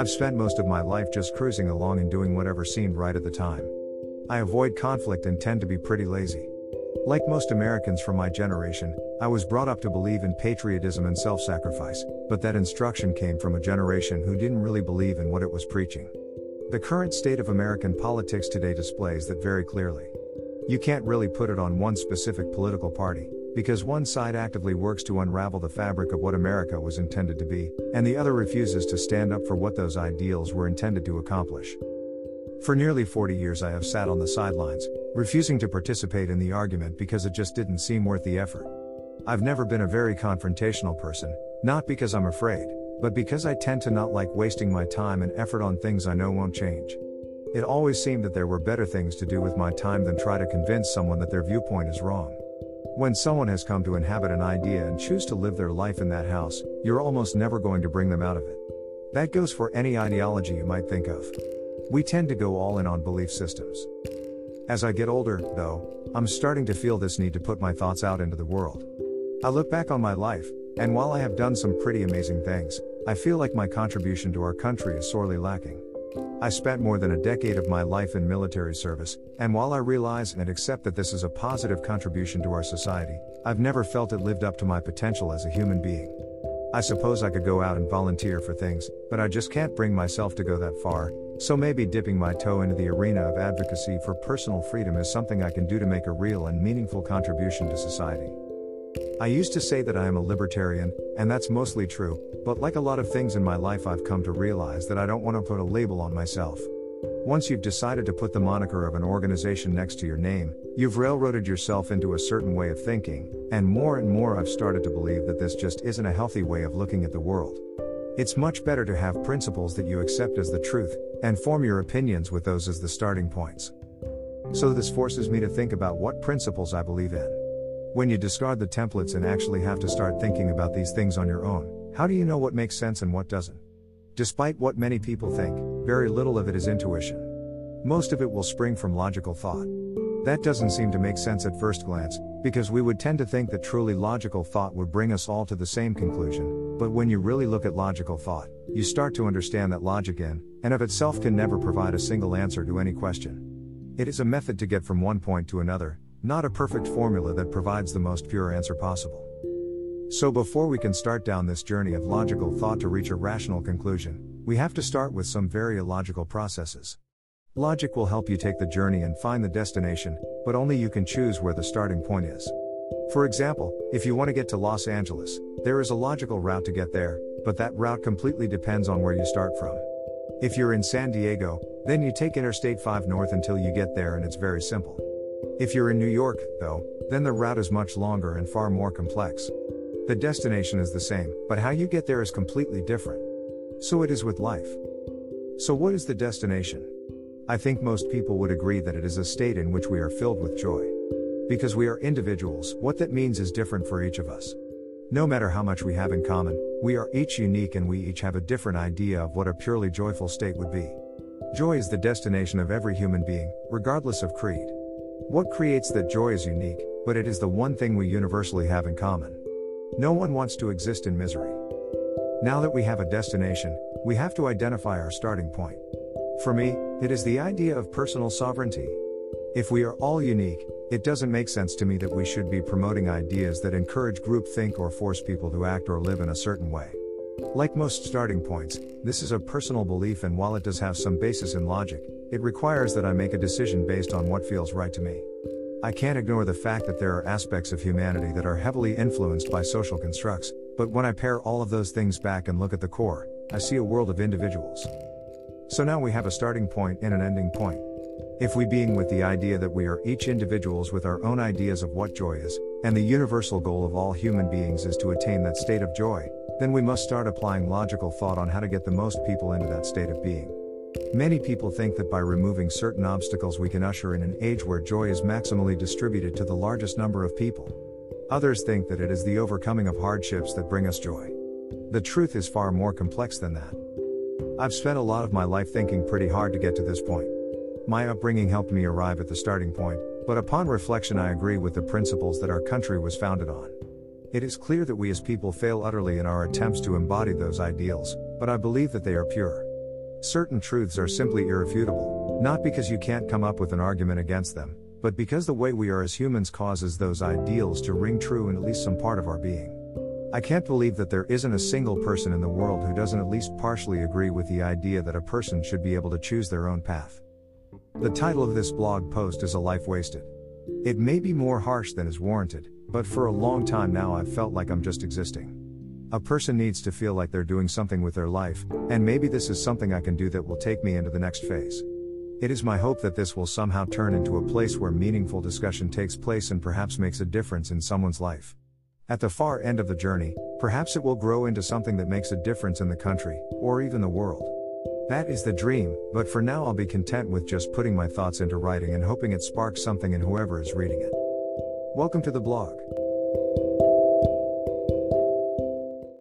I've spent most of my life just cruising along and doing whatever seemed right at the time. I avoid conflict and tend to be pretty lazy. Like most Americans from my generation, I was brought up to believe in patriotism and self sacrifice, but that instruction came from a generation who didn't really believe in what it was preaching. The current state of American politics today displays that very clearly. You can't really put it on one specific political party, because one side actively works to unravel the fabric of what America was intended to be, and the other refuses to stand up for what those ideals were intended to accomplish. For nearly 40 years, I have sat on the sidelines, refusing to participate in the argument because it just didn't seem worth the effort. I've never been a very confrontational person, not because I'm afraid, but because I tend to not like wasting my time and effort on things I know won't change. It always seemed that there were better things to do with my time than try to convince someone that their viewpoint is wrong. When someone has come to inhabit an idea and choose to live their life in that house, you're almost never going to bring them out of it. That goes for any ideology you might think of. We tend to go all in on belief systems. As I get older, though, I'm starting to feel this need to put my thoughts out into the world. I look back on my life, and while I have done some pretty amazing things, I feel like my contribution to our country is sorely lacking. I spent more than a decade of my life in military service, and while I realize and accept that this is a positive contribution to our society, I've never felt it lived up to my potential as a human being. I suppose I could go out and volunteer for things, but I just can't bring myself to go that far, so maybe dipping my toe into the arena of advocacy for personal freedom is something I can do to make a real and meaningful contribution to society. I used to say that I am a libertarian, and that's mostly true, but like a lot of things in my life, I've come to realize that I don't want to put a label on myself. Once you've decided to put the moniker of an organization next to your name, you've railroaded yourself into a certain way of thinking, and more and more I've started to believe that this just isn't a healthy way of looking at the world. It's much better to have principles that you accept as the truth, and form your opinions with those as the starting points. So, this forces me to think about what principles I believe in. When you discard the templates and actually have to start thinking about these things on your own, how do you know what makes sense and what doesn't? Despite what many people think, very little of it is intuition. Most of it will spring from logical thought. That doesn't seem to make sense at first glance, because we would tend to think that truly logical thought would bring us all to the same conclusion, but when you really look at logical thought, you start to understand that logic in and of itself can never provide a single answer to any question. It is a method to get from one point to another, not a perfect formula that provides the most pure answer possible. So, before we can start down this journey of logical thought to reach a rational conclusion, we have to start with some very illogical processes. Logic will help you take the journey and find the destination, but only you can choose where the starting point is. For example, if you want to get to Los Angeles, there is a logical route to get there, but that route completely depends on where you start from. If you're in San Diego, then you take Interstate 5 North until you get there, and it's very simple. If you're in New York, though, then the route is much longer and far more complex. The destination is the same, but how you get there is completely different. So it is with life. So, what is the destination? I think most people would agree that it is a state in which we are filled with joy. Because we are individuals, what that means is different for each of us. No matter how much we have in common, we are each unique and we each have a different idea of what a purely joyful state would be. Joy is the destination of every human being, regardless of creed. What creates that joy is unique, but it is the one thing we universally have in common. No one wants to exist in misery. Now that we have a destination, we have to identify our starting point. For me, it is the idea of personal sovereignty. If we are all unique, it doesn't make sense to me that we should be promoting ideas that encourage groupthink or force people to act or live in a certain way. Like most starting points, this is a personal belief, and while it does have some basis in logic, it requires that I make a decision based on what feels right to me. I can't ignore the fact that there are aspects of humanity that are heavily influenced by social constructs, but when I pare all of those things back and look at the core, I see a world of individuals. So now we have a starting point and an ending point. If we being with the idea that we are each individuals with our own ideas of what joy is, and the universal goal of all human beings is to attain that state of joy, then we must start applying logical thought on how to get the most people into that state of being. Many people think that by removing certain obstacles, we can usher in an age where joy is maximally distributed to the largest number of people. Others think that it is the overcoming of hardships that bring us joy. The truth is far more complex than that. I've spent a lot of my life thinking pretty hard to get to this point. My upbringing helped me arrive at the starting point, but upon reflection, I agree with the principles that our country was founded on. It is clear that we as people fail utterly in our attempts to embody those ideals, but I believe that they are pure. Certain truths are simply irrefutable, not because you can't come up with an argument against them, but because the way we are as humans causes those ideals to ring true in at least some part of our being. I can't believe that there isn't a single person in the world who doesn't at least partially agree with the idea that a person should be able to choose their own path. The title of this blog post is A Life Wasted. It may be more harsh than is warranted, but for a long time now I've felt like I'm just existing. A person needs to feel like they're doing something with their life, and maybe this is something I can do that will take me into the next phase. It is my hope that this will somehow turn into a place where meaningful discussion takes place and perhaps makes a difference in someone's life. At the far end of the journey, perhaps it will grow into something that makes a difference in the country, or even the world. That is the dream, but for now I'll be content with just putting my thoughts into writing and hoping it sparks something in whoever is reading it. Welcome to the blog.